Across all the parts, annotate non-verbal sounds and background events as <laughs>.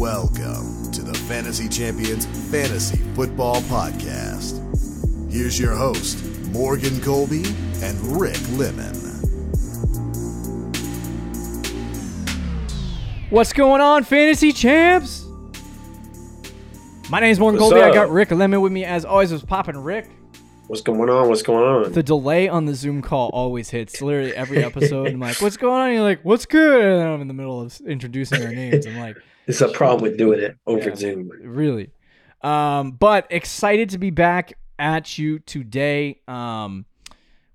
Welcome to the Fantasy Champions Fantasy Football Podcast. Here's your host, Morgan Colby and Rick Lemon. What's going on, fantasy champs? My name is Morgan What's Colby. I got Rick Lemon with me as always. Was popping Rick. What's going on? What's going on? The delay on the Zoom call always hits. Literally every episode, I'm like, "What's going on?" You're like, "What's good?" And I'm in the middle of introducing our names. I'm like, <laughs> It's a problem with doing it over Yeah. Zoom. really. Um, but excited to be back at you today. Um,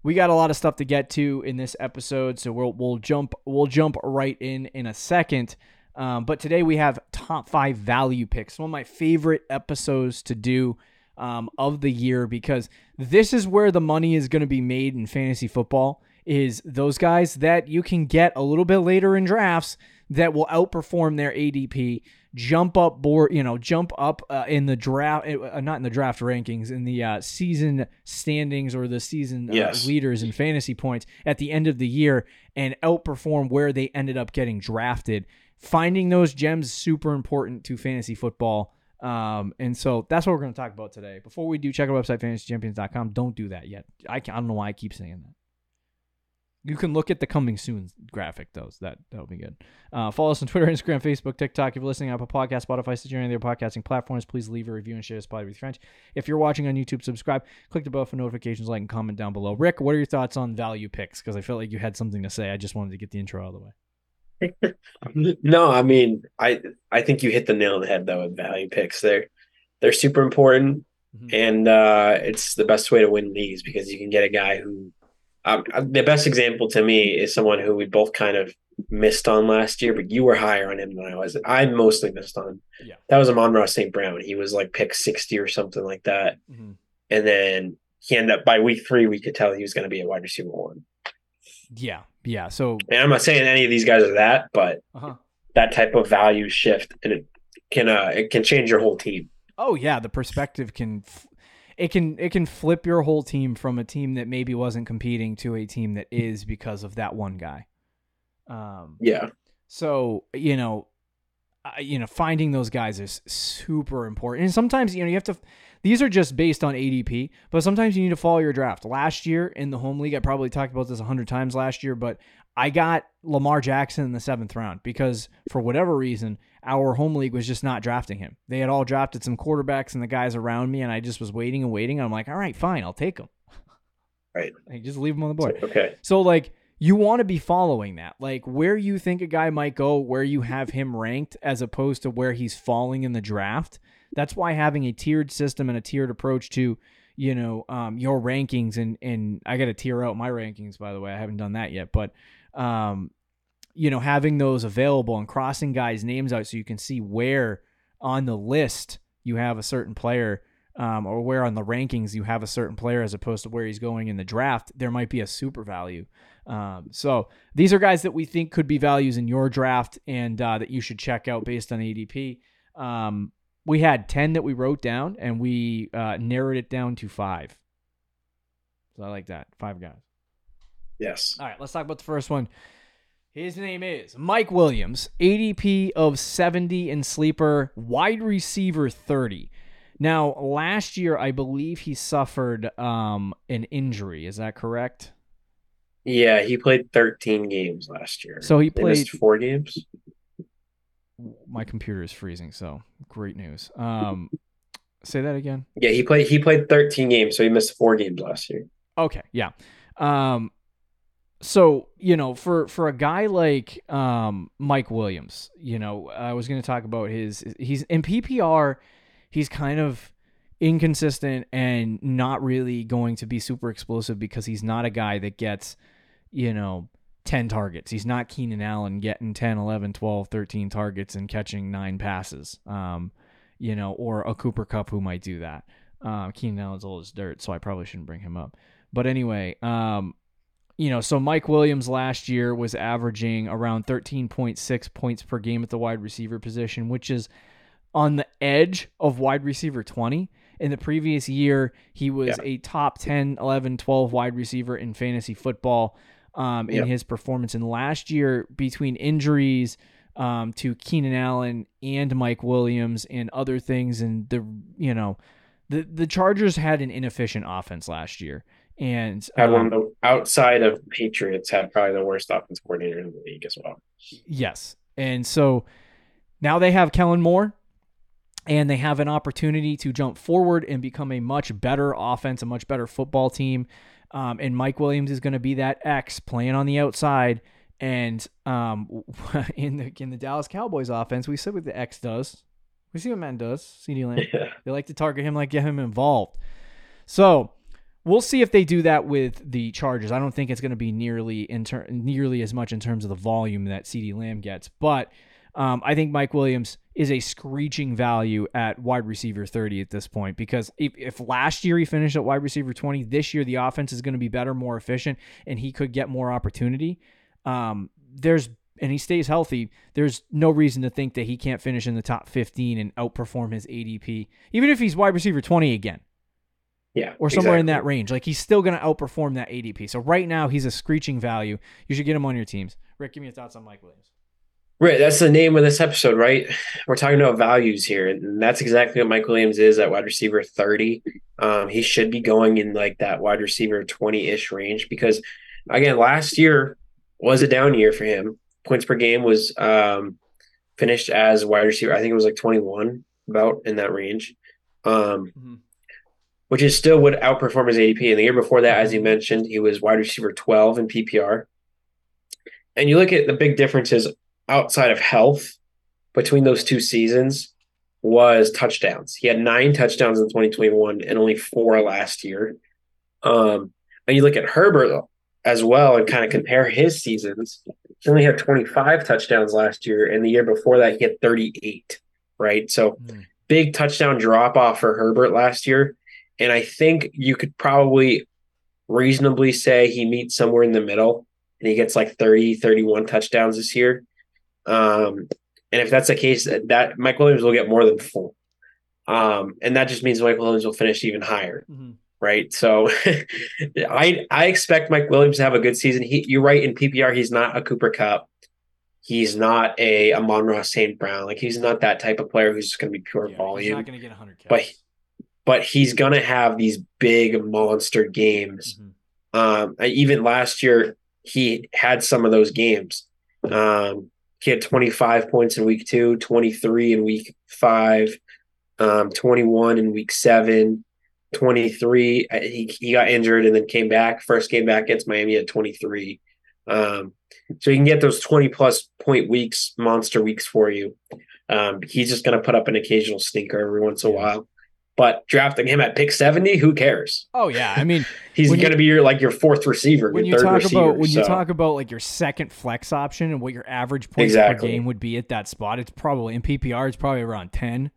we got a lot of stuff to get to in this episode, so we'll we'll jump we'll jump right in in a second. Um, but today we have top five value picks. One of my favorite episodes to do um, of the year because this is where the money is going to be made in fantasy football. Is those guys that you can get a little bit later in drafts that will outperform their ADP, jump up board, you know, jump up uh, in the draft, uh, not in the draft rankings, in the uh, season standings or the season uh, Yes. leaders in fantasy points at the end of the year and outperform where they ended up getting drafted. Finding those gems super important to fantasy football. Um, and so that's what we're going to talk about today. Before we do, check our website, fantasychampions.com. Don't do that yet. I, can, I don't know why I keep saying that. You can look at the coming soon graphic, though. That that'll be good. Uh, follow us on Twitter, Instagram, Facebook, TikTok. If you're listening on Apple Podcast, Spotify, Stitcher, and other podcasting platforms, please leave a review and share this pod with your friends. If you're watching on YouTube, subscribe. Click the bell for notifications, like, and comment down below. Rick, what are your thoughts on value picks? Because I felt like you had something to say. I just wanted to get the intro out of the way. <laughs> No, I mean, I I think you hit the nail on the head though with value picks. They're they're super important, Mhm. and uh, it's the best way to win leagues because you can get a guy who. Um, the best example to me is someone who we both kind of missed on last year, but you were higher on him than I was. I mostly missed on. Yeah. That was Amon-Ra St. Brown. He was like pick sixty or something like that. Mhm. and then he ended up by week three. We could tell he was going to be a wide receiver one. Yeah, yeah. So, And I'm not saying any of these guys are that, but uh-huh. that type of value shift and it can uh it can change your whole team. Oh yeah, the perspective can it can it can flip your whole team from a team that maybe wasn't competing to a team that is because of that one guy. Um Yeah, so, you know, uh, you know, finding those guys is super important. And sometimes, you know, you have to these are just based on ADP, but sometimes you need to follow your draft. Last year in the home league, I probably talked about this a 100 times last year, but I got Lamar Jackson in the 7th round because for whatever reason, our home league was just not drafting him. They had all drafted some quarterbacks and the guys around me and I just was waiting and waiting. I'm like, "All right, fine, I'll take him. Right. <laughs> Like, just leave them on the board. okay. So like you want to be following that, like where you think a guy might go, where you have him ranked, as opposed to where he's falling in the draft. That's why having a tiered system and a tiered approach to, you know, um, your rankings and and I got to tier out my rankings by the way. I haven't done that yet, but um, you know, having those available and crossing guys' names out so you can see where on the list you have a certain player um, or where on the rankings you have a certain player as opposed to where he's going in the draft, there might be a super value. Um, so these are guys that we think could be values in your draft and uh, that you should check out based on ADP. Um, we had 10 that we wrote down and we uh, narrowed it down to five. So I like that. Five guys. Yes. All right, let's talk about the first one. His name is Mike Williams, ADP of 70 in sleeper, wide receiver 30. Now, last year, I believe he suffered um, an injury. Is that correct? Yeah, he played 13 games last year. So he played. four games. My computer is freezing, so great news. Um, <laughs> say that again. Yeah, he played he played 13 games, so he missed four games last year. Okay, yeah. Um so, you know, for for a guy like um Mike Williams, you know, I was going to talk about his he's in PPR, he's kind of inconsistent and not really going to be super explosive because he's not a guy that gets, you know, 10 targets. He's not Keenan Allen getting 10, 11, 12, 13 targets and catching 9 passes. Um, you know, or a Cooper Kupp who might do that. Um, Keenan Allen's old as dirt, so I probably shouldn't bring him up. But anyway, um, you know, so Mike Williams last year was averaging around 13.6 points per game at the wide receiver position, which is on the edge of wide receiver 20. In the previous year, he was Yeah. a top 10, 11, 12 wide receiver in fantasy football um, in Yep. his performance. And last year, between injuries, um, to Keenan Allen and Mike Williams and other things. And the you know, the the Chargers had an inefficient offense last year, and Had one um, of the outside of Patriots had probably the worst offense coordinator in the league as well. Yes. And so now they have Kellen Moore and they have an opportunity to jump forward and become a much better offense, a much better football team. Um, and Mike Williams is going to be that X playing on the outside. And um, <laughs> in the in the Dallas Cowboys offense, we said what the X does. We see what man does. CeeDee Lamb. <laughs> Yeah. They like to target him, like get him involved. So we'll see if they do that with the Chargers. I don't think it's going to be nearly in ter- nearly as much in terms of the volume that CeeDee Lamb gets, but um, I think Mike Williams is a screeching value at wide receiver 30 at this point because if, if last year he finished at wide receiver 20, this year the offense is going to be better, more efficient, and he could get more opportunity. Um, there's and he stays healthy, there's no reason to think that he can't finish in the top 15 and outperform his ADP, even if he's wide receiver 20 again Yeah. or somewhere in that range. Like he's still going to outperform that ADP. So right now he's a screeching value. You should get him on your teams. Rick, give me your thoughts on Mike Williams. Right, that's the name of this episode, right? We're talking about values here, and that's exactly what Mike Williams is at wide receiver 30. Um, he should be going in like that wide receiver 20 ish range because, again, last year was a down year for him. Points per game was um, finished as wide receiver. I think it was like 21, about in that range, um, Mhm. which is still would outperform his ADP. And the year before that, as you mentioned, he was wide receiver 12 in PPR. And you look at the big differences outside of health between those two seasons was touchdowns. He had nine touchdowns in 2021 and only four last year. Um, and you look at Herbert as well and kind of compare his seasons. He only had 25 touchdowns last year, and the year before that, he had 38. Right. So Mm. big touchdown drop off for Herbert last year. And I think you could probably reasonably say he meets somewhere in the middle and he gets like 30, 31 touchdowns this year. Um, and if that's the case, that Mike Williams will get more than four. Um, and that just means Mike Williams will finish even higher, Mhm. right? So <laughs> I I expect Mike Williams to have a good season. He, you're right in PPR, he's not a Cooper Kupp. He's not a Amon-Ra St. Brown. Like he's not that type of player who's just going to be pure Yeah, He's volume. not going to get 100 But- but he's going to have these big monster games. Mhm. Um, even last year, he had some of those games. Um, he had 25 points in week two, 23 in week five, um, 21 in week seven, 23. uh, He, he got injured and then came back. First game back against Miami at 23. Um, so you can get those 20 plus point weeks, monster weeks for you. Um, he's just going to put up an occasional stinker every once in a while. But drafting him at pick 70, who cares? Oh yeah, I mean <laughs> He's going to be your like your fourth receiver, when your you third talk receiver. about when you talk about like your second flex option and what your average points Exactly. per game would be at that spot, it's probably in PPR it's probably around 10.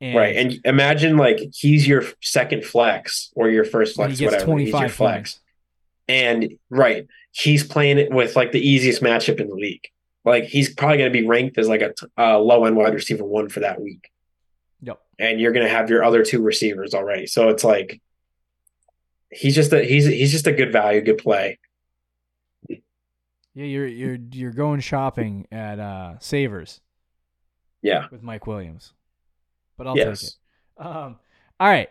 And right, and imagine like he's your second flex or your first flex, gets whatever. He's your 25 flex, points. and right, he's playing it with like the easiest matchup in the league. Like he's probably going to be ranked as like a uh, low end wide receiver one for that week, Yep. and you're going to have your other two receivers already. So it's like he's just a he's he's just a good value, good play. Yeah, you're you're you're going shopping at uh Savers Yeah, with Mike Williams. But I'll Yes. take it. Um all right.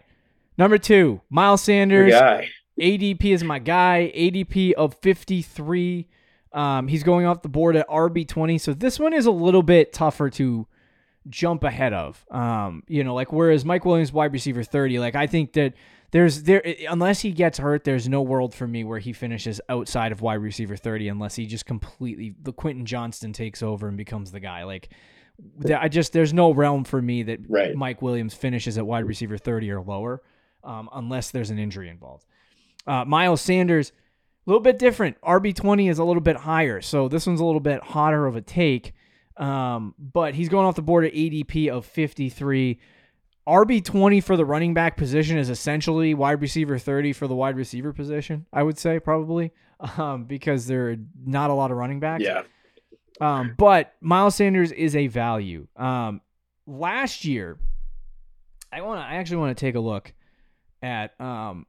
Number 2, Miles Sanders. guy. ADP is my guy. ADP of 53. Um, he's going off the board at RB20. So this one is a little bit tougher to jump ahead of. Um, you know, like whereas Mike Williams wide receiver 30, like I think that there's there unless he gets hurt, there's no world for me where he finishes outside of wide receiver 30 unless he just completely the Quentin Johnston takes over and becomes the guy. Like I just there's no realm for me that Right. Mike Williams finishes at wide receiver 30 or lower, um, unless there's an injury involved. Uh, Miles Sanders, a little bit different. RB20 is a little bit higher, so this one's a little bit hotter of a take. Um, but he's going off the board at ADP of 53. RB20 for the running back position is essentially wide receiver 30 for the wide receiver position, I would say, probably, <laughs> um, because there are not a lot of running backs. Yeah, Um, but Miles Sanders is a value. Um, last year, I want to. I actually want to take a look at. Um,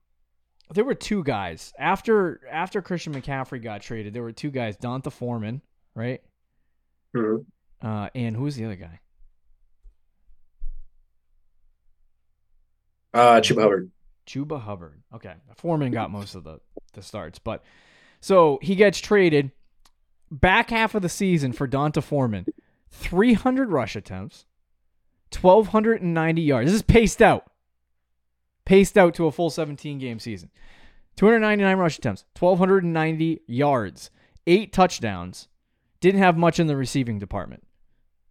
there were two guys after after Christian McCaffrey got traded. There were two guys, D'Onta Foreman, right, Mhm. Uh, and who's the other guy? Uh, Chuba Hubbard. Chuba Hubbard. Okay, Foreman got most of the the starts, but so he gets traded back half of the season for D'Onta Foreman. 300 rush attempts, 1,290 yards. This is paced out. Paced out to a full 17 game season. 299 rush attempts, 1,290 yards, eight touchdowns. Didn't have much in the receiving department.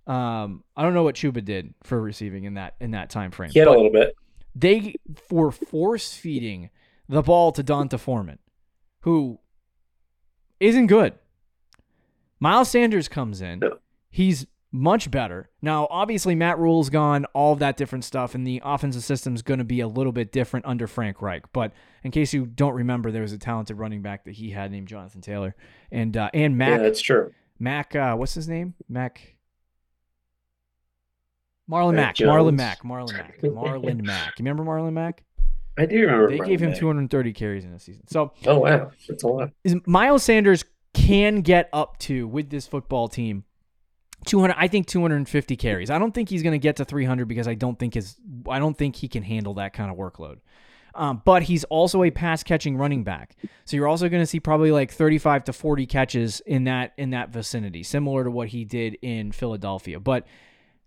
Um, I don't know what Chuba did for receiving in that in that time frame. He had a little bit. They were force feeding the ball to D'Onta Foreman, who isn't good. Miles Sanders comes in. He's much better. Now, obviously, Matt Rhule's gone, all of that different stuff, and the offensive system's going to be a little bit different under Frank Reich. But in case you don't remember, there was a talented running back that he had named Jonathan Taylor, and uh, and Mack. Yeah, that's true. Mack, uh, what's his name? Mack. Marlon Mac Mack, Marlon Mack, Marlon <laughs> Mack, Marlon Mack. You remember Marlon Mack? I do remember. They Marlon gave him Mack. 230 carries in a season. So Oh wow, that's a lot. is Miles Sanders can get up to with this football team 200 I think 250 carries. I don't think he's going to get to 300 because I don't think his I don't think he can handle that kind of workload. Um, but he's also a pass catching running back. So you're also going to see probably like 35 to 40 catches in that in that vicinity, similar to what he did in Philadelphia. But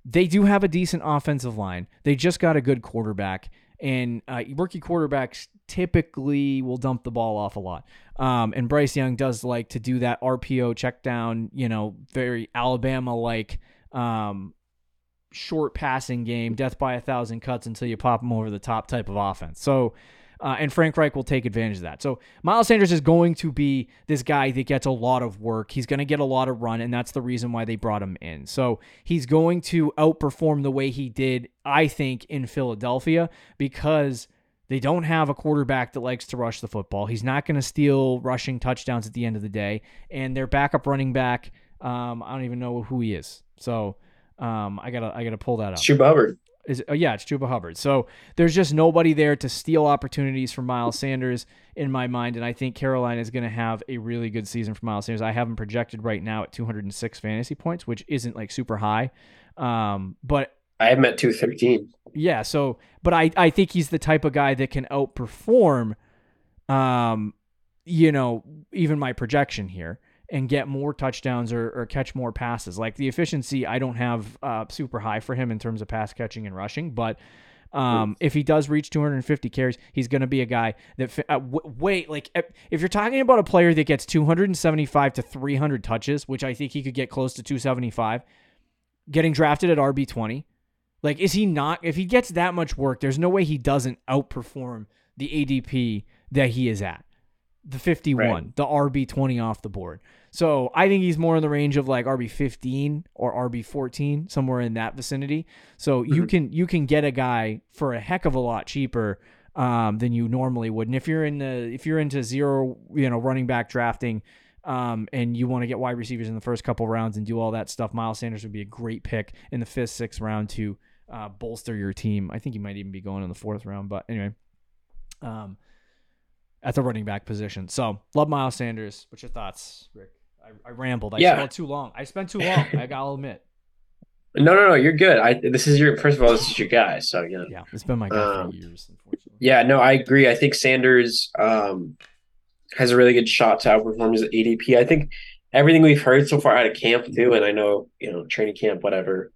they do have a decent offensive line. They just got a good quarterback, and uh, rookie quarterbacks typically will dump the ball off a lot. Um, and Bryce Young does like to do that RPO check down, you know, very Alabama like um, short passing game, death by a thousand cuts until you pop them over the top type of offense. So. Uh, and Frank Reich will take advantage of that. So Miles Sanders is going to be this guy that gets a lot of work. He's going to get a lot of run, and that's the reason why they brought him in. So he's going to outperform the way he did, I think, in Philadelphia because they don't have a quarterback that likes to rush the football. He's not going to steal rushing touchdowns at the end of the day, and their backup running back, um, I don't even know who he is. So um, I gotta I gotta pull that up. Chuba Hubbard. Is oh yeah, it's Chuba Hubbard. So there's just nobody there to steal opportunities from Miles Sanders in my mind, and I think Carolina is going to have a really good season for Miles Sanders. I have him projected right now at 206 fantasy points, which isn't like super high, um, but I have him at two thirteen. yeah. So, but I I think he's the type of guy that can outperform, um, you know, even my projection here and get more touchdowns or, or catch more passes. Like the efficiency, I don't have uh, super high for him in terms of pass catching and rushing, but um, if he does reach 250 carries, he's going to be a guy that uh, w- wait, like if- you're talking about a player that gets 275 to 300 touches, which I think he could get close to 275, getting drafted at RB 20, like is he not? If he gets that much work, there's no way he doesn't outperform the ADP that he is at, the 51, Right. the RB 20 off the board. So I think he's more in the range of like RB 15 or RB 14, somewhere in that vicinity. So you Mhm. can you can get a guy for a heck of a lot cheaper um, than you normally would. And if you're in the if you're into zero, you know, running back drafting, um, and you want to get wide receivers in the first couple rounds and do all that stuff, Miles Sanders would be a great pick in the fifth, sixth round to uh, bolster your team. I think he might even be going in the fourth round, but anyway, um, at the running back position. So love Miles Sanders. What's your thoughts, Rick? I, I rambled. I Yeah. spent too long. I spent too long. I gotta admit. No, no, no. You're good. I this is your first of all. This is your guy. So you know. Yeah, it's been my guy Um, for years, unfortunately. Yeah, no, I agree. I think Sanders um, has a really good shot to outperform his ADP. I think everything we've heard so far out of camp too, and I know you know training camp, whatever.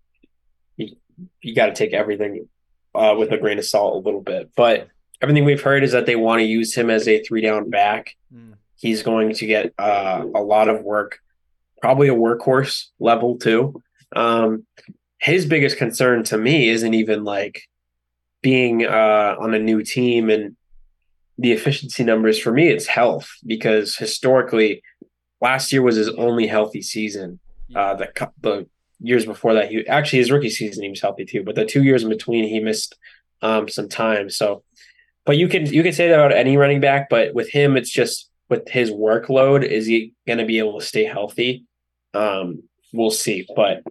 You, you got to take everything uh, with a grain of salt a little bit, but everything we've heard is that they want to use him as a three down back. Mm. He's going to get uh, a lot of work, probably a workhorse level too. Um, his biggest concern to me isn't even like being uh, on a new team and the efficiency numbers. For me, it's health because historically, last year was his only healthy season. Uh, the the years before that, he actually his rookie season he was healthy too, but the two years in between he missed um, some time. So, but you can you can say that about any running back, but with him, it's just with his workload, is he going to be able to stay healthy? Um, we'll see, but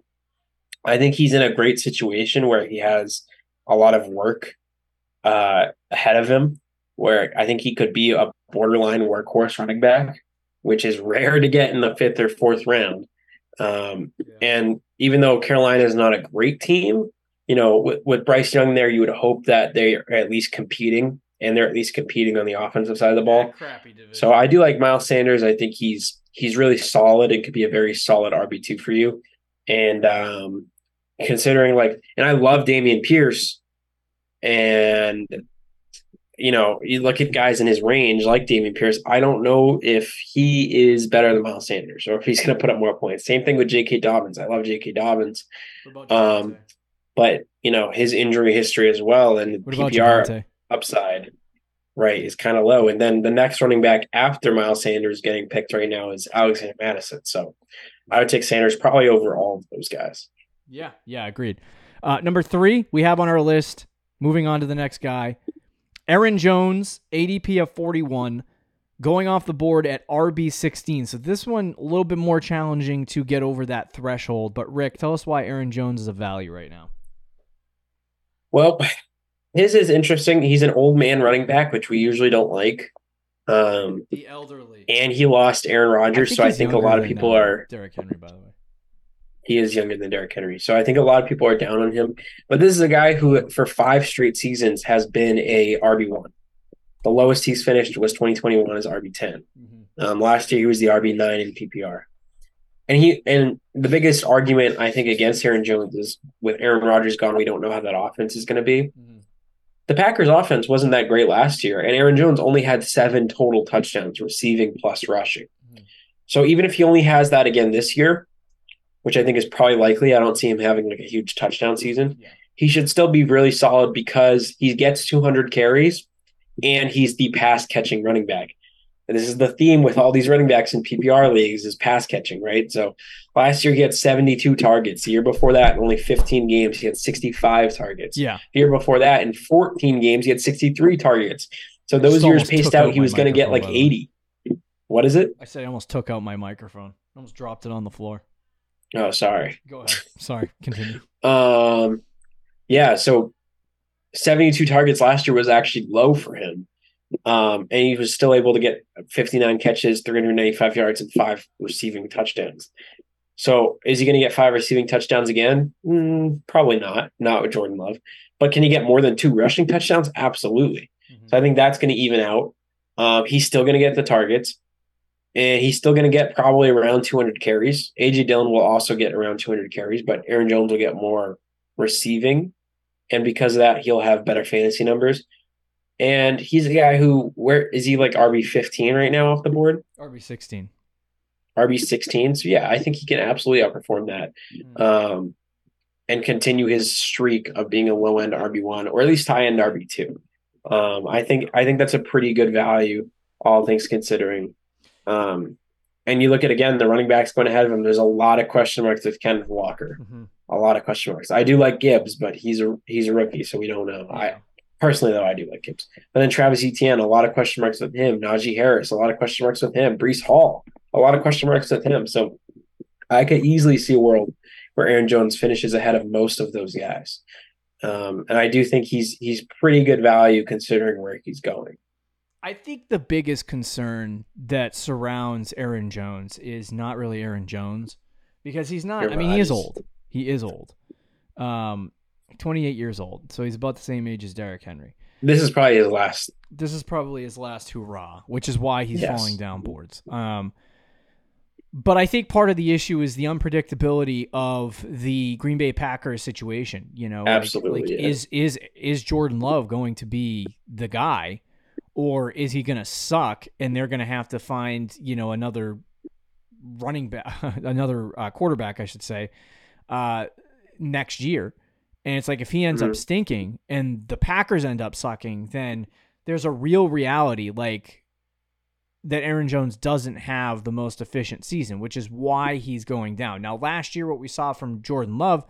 I think he's in a great situation where he has a lot of work uh, ahead of him, where I think he could be a borderline workhorse running back, which is rare to get in the fifth or fourth round. Um, and even though Carolina is not a great team, you know, with, with Bryce Young there, you would hope that they are at least competing and they're at least competing on the offensive side of the ball. So I do like Miles Sanders. I think he's he's really solid and could be a very solid RB two for you. And um, considering like, and I love Dameon Pierce, and you know, you look at guys in his range like Dameon Pierce. I don't know if he is better than Miles Sanders or if he's going to put up more points. Same thing with J.K. Dobbins. I love J.K. Dobbins, um, but you know his injury history as well and What PPR about Javonte? Upside, right, is kind of low. And then the next running back after Miles Sanders getting picked right now is Alexander Mattison. So I would take Sanders probably over all of those guys. Yeah, yeah, agreed. Uh, number three, we have on our list. Moving on to the next guy, Aaron Jones, ADP of 41, going off the board at RB 16. So this one a little bit more challenging to get over that threshold. But Rick, tell us why Aaron Jones is a value right now. Well, his is interesting. He's an old man running back, which we usually don't like. Um, The elderly. and he lost Aaron Rodgers, so I he's think a lot of people uh, are Derrick Henry, by the way. he is younger than Derrick Henry. So I think a lot of people are down on him. But this is a guy who for five straight seasons has been a RB1. The lowest he's finished was 2021 as RB10. Um, last year he was the RB9 in PPR. And he and the biggest argument I think against Aaron Jones is with Aaron Rodgers gone, we don't know how that offense is going to be. The Packers offense wasn't that great last year, and Aaron Jones only had seven total touchdowns receiving plus rushing. Mhm. So even if he only has that again this year, which I think is probably likely, I don't see him having like a huge touchdown season. Yeah. He should still be really solid because he gets 200 carries and he's the pass catching running back. And this is the theme with all these running backs in PPR leagues is pass catching, right? So last year he had 72 targets. The year before that, in only 15 games, he had 65 targets. Yeah. The year before that, in 14 games, he had 63 targets. So those years paced out, out he was going to get like by the way. 80. What is it? I said I almost took out my microphone. I almost dropped it on the floor. Oh, sorry. Go ahead. Sorry. Continue. <laughs> Um, yeah, so 72 targets last year was actually low for him. Um, and he was still able to get 59 catches, 395 yards, and five receiving touchdowns. So is he going to get five receiving touchdowns again? Mm, probably not. Not with Jordan Love. But can he get more than two rushing touchdowns? Absolutely. So I think that's going to even out. Um, he's still going to get the targets, and he's still going to get probably around 200 carries. AJ Dillon will also get around 200 carries, but Aaron Jones will get more receiving, and because of that, he'll have better fantasy numbers. And he's a guy who where is he like RB 15 right now off the board? RB sixteen. RB 16. So yeah, I think he can absolutely outperform that. Um, and continue his streak of being a low end RB one or at least high end RB two. Um, I think I think that's a pretty good value, all things considering. Um, and you look at again the running backs going ahead of him. There's a lot of question marks with Kenneth Walker. Mhm. A lot of question marks. I do like Gibbs, but he's a he's a rookie, so we don't know. I personally though I do like Gibbs. But then Travis Etienne, a lot of question marks with him. Najee Harris, a lot of question marks with him. Breece Hall, a lot of question marks with him. So I could easily see a world where Aaron Jones finishes ahead of most of those guys. Um, and I do think he's he's pretty good value considering where he's going. I think the biggest concern that surrounds Aaron Jones is not really Aaron Jones because he's not. I mean, he is old. He is old. Um, 28 years old, so he's about the same age as Derrick Henry. This is probably his last. This is probably his last hurrah, which is why he's Yes. falling down boards. Um, but I think part of the issue is the unpredictability of the Green Bay Packers situation. You know, like- Absolutely, Like, yeah. is is is Jordan Love going to be the guy, or is he going to suck and they're going to have to find you know another running back, <laughs> another uh, quarterback, I should say, uh, next year? And it's like if he ends up Mhm. stinking and the Packers end up sucking, then there's a real reality like that Aaron Jones doesn't have the most efficient season, which is why he's going down. Now, last year what we saw from Jordan Love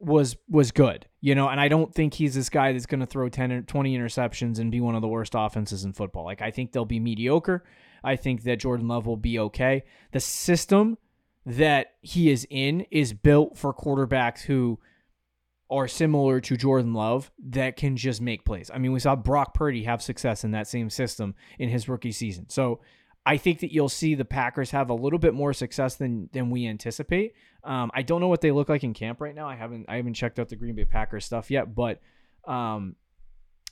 was was good, you know, and I don't think he's this guy that's going to throw 10 or 20 interceptions and be one of the worst offenses in football. Like I think they'll be mediocre. I think that Jordan Love will be okay. The system that he is in is built for quarterbacks who are similar to Jordan Love that can just make plays. I mean, we saw Brock Purdy have success in that same system in his rookie season. So I think that you'll see the Packers have a little bit more success than than we anticipate. Um, I don't know what they look like in camp right now. I haven't I haven't checked out the Green Bay Packers stuff yet, but um,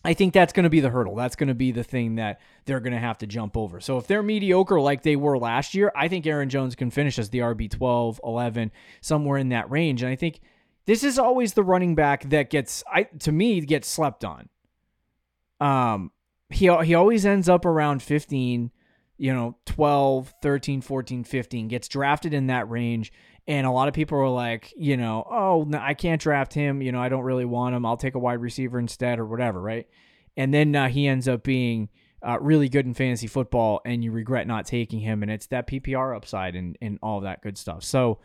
I think that's going to be the hurdle. That's going to be the thing that they're going to have to jump over. So if they're mediocre like they were last year, I think Aaron Jones can finish as the RB 12, 11, somewhere in that range. And I think this is always the running back that gets I to me gets slept on. Um he he always ends up around 15, you know, 12, 13, 14, 15 gets drafted in that range and a lot of people are like, you know, oh, no, I can't draft him, you know, I don't really want him. I'll take a wide receiver instead or whatever, right? And then uh, he ends up being uh, really good in fantasy football and you regret not taking him and it's that PPR upside and and all that good stuff. So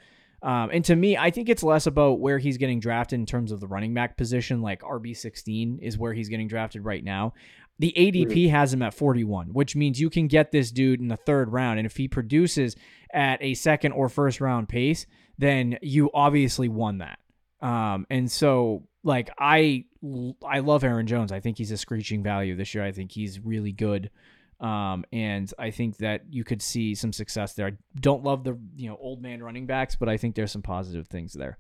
um, and to me, I think it's less about where he's getting drafted in terms of the running back position. Like RB16 is where he's getting drafted right now. The ADP has him at 41, which means you can get this dude in the third round. And if he produces at a second or first round pace, then you obviously won that. Um, and so, like, I I love Aaron Jones. I think he's a screeching value this year. I think he's really good. Um, and I think that you could see some success there. I don't love the you know old man running backs, but I think there's some positive things there.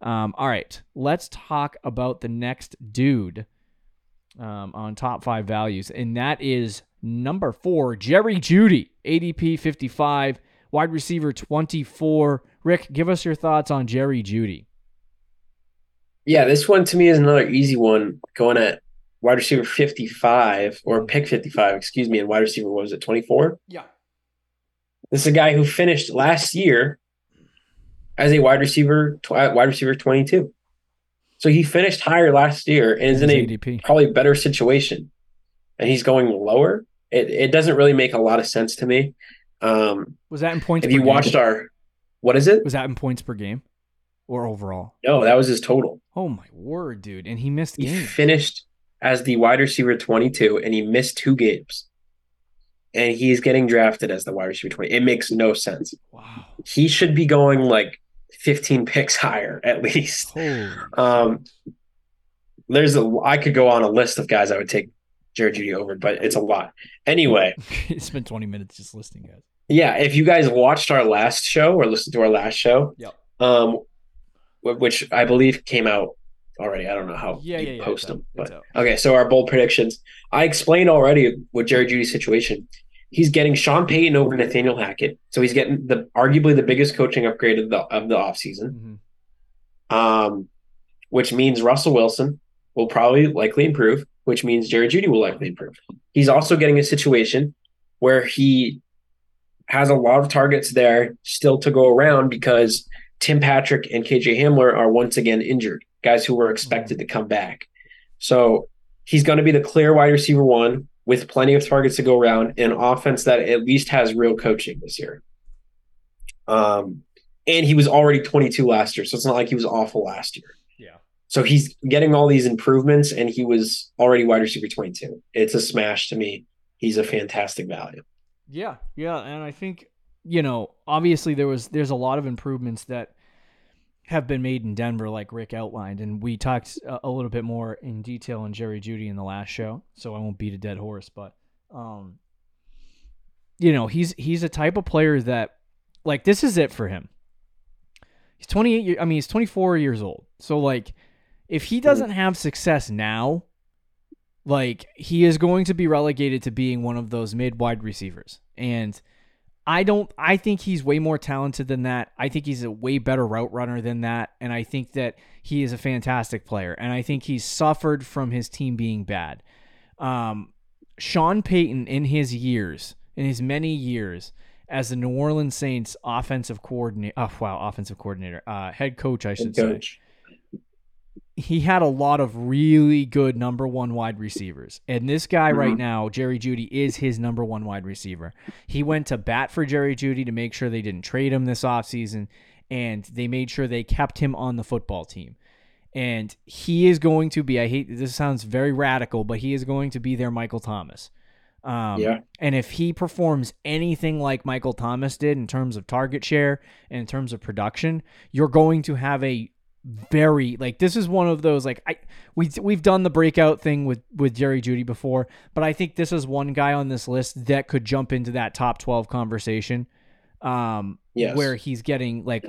Um, all right, let's talk about the next dude um, on top five values, and that is number four, Jerry Jeudy, ADP 55, wide receiver 24. Rick, give us your thoughts on Jerry Jeudy. Yeah, this one to me is another easy one going at wide receiver 55 or pick 55, excuse me, and wide receiver, what was it, 24? Yeah. This is a guy who finished last year as a wide receiver, uh, wide receiver 22. So he finished higher last year and is in a ADP. probably better situation. And he's going lower. It, it doesn't really make a lot of sense to me. Um, was that in points? If you game? watched our, what is it? Was that in points per game or overall? No, that was his total. Oh my word, dude! And he missed. He games. finished as the wide receiver 22 and he missed two games. And he's getting drafted as the wide receiver 20. It makes no sense. Wow. He should be going like 15 picks <laughs> higher at least. Um, there's a I could go on a list of guys I would take Jared Jeudy over, but it's a lot. Anyway, <laughs> it's been 20 minutes just listing guys. Yeah, if you guys watched our last show or listened to our last show, yep. um, which I believe came out already. I don't know how yeah, you yeah, post yeah, them, but okay. So our bold predictions. I explained already with Jerry Jeudy's situation. He's getting Sean Payton over Nathaniel Hackett, so he's getting the arguably the biggest coaching upgrade of the of the offseason. Mm-hmm. Um, which means Russell Wilson will probably likely improve, which means Jerry Jeudy will likely improve. He's also getting a situation where he has a lot of targets there still to go around because Tim Patrick and KJ Hamler are once again injured guys who were expected to come back. So he's going to be the clear wide receiver one with plenty of targets to go around, an offense that at least has real coaching this year. Um, and he was already 22 last year, so it's not like he was awful last year. Yeah. So he's getting all these improvements, and he was already wide receiver 22. It's a smash to me. He's a fantastic value. Yeah, yeah, and I think you know, obviously there was there's a lot of improvements that have been made in Denver, like Rick outlined, and we talked a, little bit more in detail on Jerry Jeudy in the last show, so I won't beat a dead horse. But, um, you know, he's he's a type of player that, like, this is it for him. He's 28. I mean, he's 24 years old. So, like, if he doesn't have success now, like, he is going to be relegated to being one of those mid wide receivers, and I don't I think he's way more talented than that. I think he's a way better route runner than that and I think that he is a fantastic player and I think he's suffered from his team being bad. Um, Sean Payton in his years, in his many years as the New Orleans Saints offensive coordinator, oh, wow, offensive coordinator, uh, head coach, I should say he had a lot of really good number one wide receivers. And this guy mm-hmm. right now, Jerry Jeudy, is his number one wide receiver. He went to bat for Jerry Jeudy to make sure they didn't trade him this offseason, and they made sure they kept him on the football team. And he is going to be, I hate this sounds very radical, but he is going to be their Michael Thomas. Um, yeah. And if he performs anything like Michael Thomas did in terms of target share and in terms of production, you're going to have a very like this is one of those like I we we've done the breakout thing with with Jerry Jeudy before, but I think this is one guy on this list that could jump into that top 12 conversation. Um Yes. where he's getting like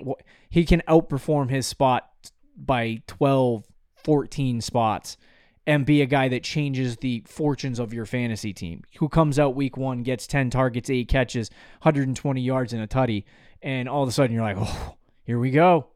he can outperform his spot by 12 14 spots and be a guy that changes the fortunes of your fantasy team. Who comes out week 1 gets 10 targets, 8 catches, 120 yards and a tutty and all of a sudden you're like, "Oh, here we go." <laughs>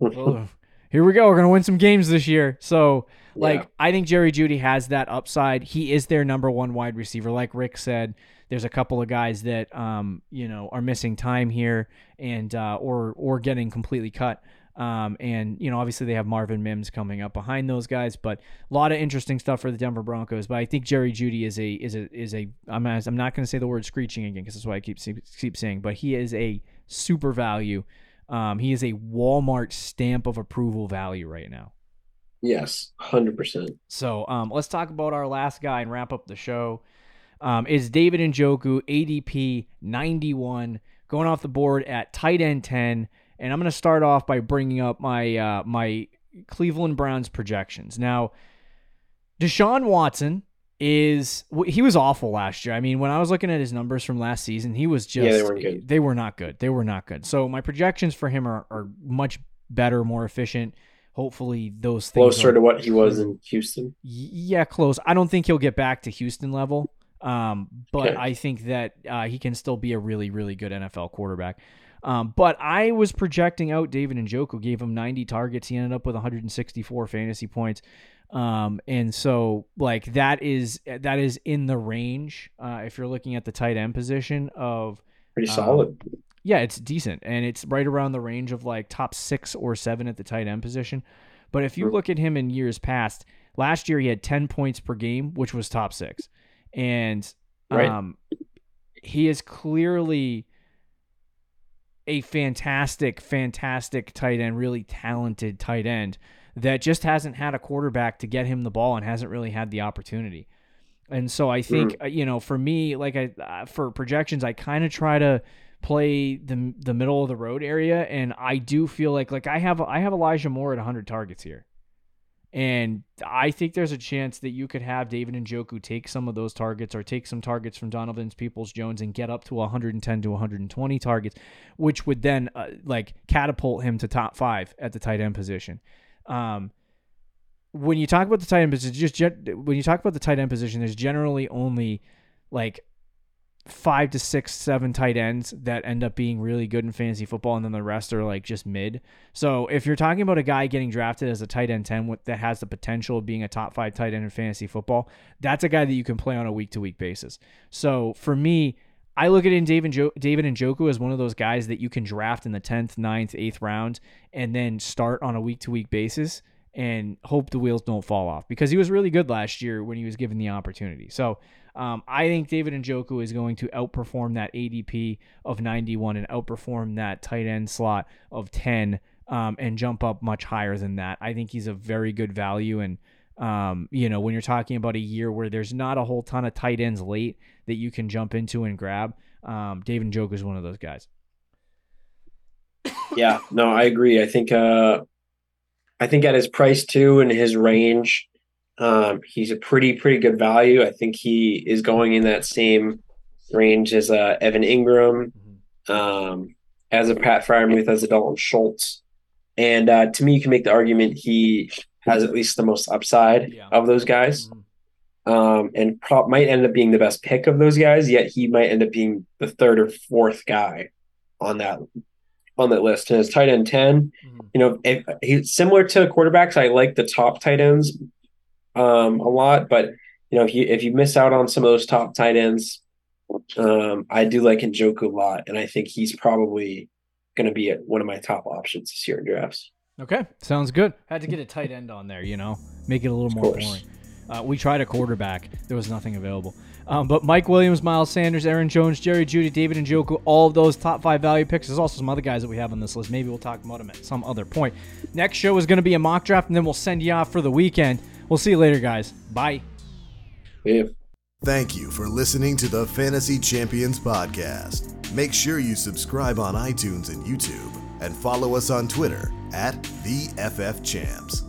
Oh, here we go. We're gonna win some games this year. So, like, Yeah. I think Jerry Jeudy has that upside. He is their number one wide receiver, like Rick said. There's a couple of guys that, um, you know, are missing time here and uh, or or getting completely cut. Um, and you know, obviously they have Marvin Mims coming up behind those guys, but a lot of interesting stuff for the Denver Broncos. But I think Jerry Jeudy is a is a is a I'm not, I'm not going to say the word screeching again because that's why I keep keep saying, but he is a super value. Um, he is a Walmart stamp of approval value right now. yes, hundred percent. So um, let's talk about our last guy and wrap up the show. Um, is David Njoku, ADP 91, going off the board at tight end 10. And I'm going to start off by bringing up my uh, my Cleveland Browns projections. Now, Deshaun Watson is he was awful last year. I mean, when I was looking at his numbers from last season, he was just Yeah, they they were not good. They were not good. So my projections for him are, are much better, more efficient. Hopefully, those things Closer are to what he was in Houston. Yeah, close. I don't think he'll get back to Houston level, um, but Okay. I think that uh, he can still be a really, really good NFL quarterback. Um, but I was projecting out David and Njoku, gave him 90 targets. He ended up with 164 fantasy points. Um, and so like that is that is in the range. Uh, if you're looking at the tight end position of Pretty Um, solid. yeah, it's decent, and it's right around the range of like top six or seven at the tight end position. But if you look at him in years past, last year he had ten points per game, which was top six, and Right. um, he is clearly a fantastic, fantastic tight end, really talented tight end that just hasn't had a quarterback to get him the ball and hasn't really had the opportunity. And so I think uh, you know, for me, like I uh, for projections, I kind of try to play the the middle of the road area, and I do feel like like I have I have Elijah Moore at 100 targets here, and I think there's a chance that you could have David Njoku take some of those targets or take some targets from Donovan's Peoples Jones and get up to 110 to 120 targets, which would then uh, like catapult him to top five at the tight end position. Um, when you talk about the tight end position, just when you talk about the tight end position, there's generally only like five to six, seven tight ends that end up being really good in fantasy football, and then the rest are like just mid. So if you're talking about a guy getting drafted as a tight end ten with, that has the potential of being a top five tight end in fantasy football, that's a guy that you can play on a week to week basis. So for me. I look at in David jo- David Njoku as one of those guys that you can draft in the 10th, 9th, 8th round and then start on a week to week basis and hope the wheels don't fall off because he was really good last year when he was given the opportunity. So um, I think David Njoku is going to outperform that ADP of 91 and outperform that tight end slot of 10 um, and jump up much higher than that. I think he's a very good value. And, um, you know, when you're talking about a year where there's not a whole ton of tight ends late that you can jump into and grab, um, David Njoku is one of those guys. yeah, no, I agree. I think uh I think at his price too and his range, um, he's a pretty pretty good value. I think he is going in that same range as uh, Evan Engram, um, as a Pat Freiermuth, as a Dalton Schultz, and uh, to me, you can make the argument he has at least the most upside Yeah. of those guys, um, and pro- might end up being the best pick of those guys. Yet he might end up being the third or fourth guy on that on that list. And his tight end ten, you know, if, he's similar to quarterbacks. I like the top tight ends um, a lot, but you know, if you if you miss out on some of those top tight ends, um, I do like Njoku a lot, and I think he's probably going to be at one of my top options this year in drafts. Okay, sounds good. Had to get a tight end on there, you know, make it a little more course. boring. Uh, we tried a quarterback, there was nothing available. Um, but Mike Williams, Miles Sanders, Aaron Jones, Jerry Jeudy, David and Njoku, all of those top five value picks. There's also some other guys that we have on this list. Maybe we'll talk about them at some other point. Next show is going to be a mock draft, and then we'll send you off for the weekend. We'll see you later, guys. Bye. Yeah. Thank you for listening to the Fantasy Champions Podcast. Make sure you subscribe on iTunes and YouTube and follow us on Twitter at the FF Champs.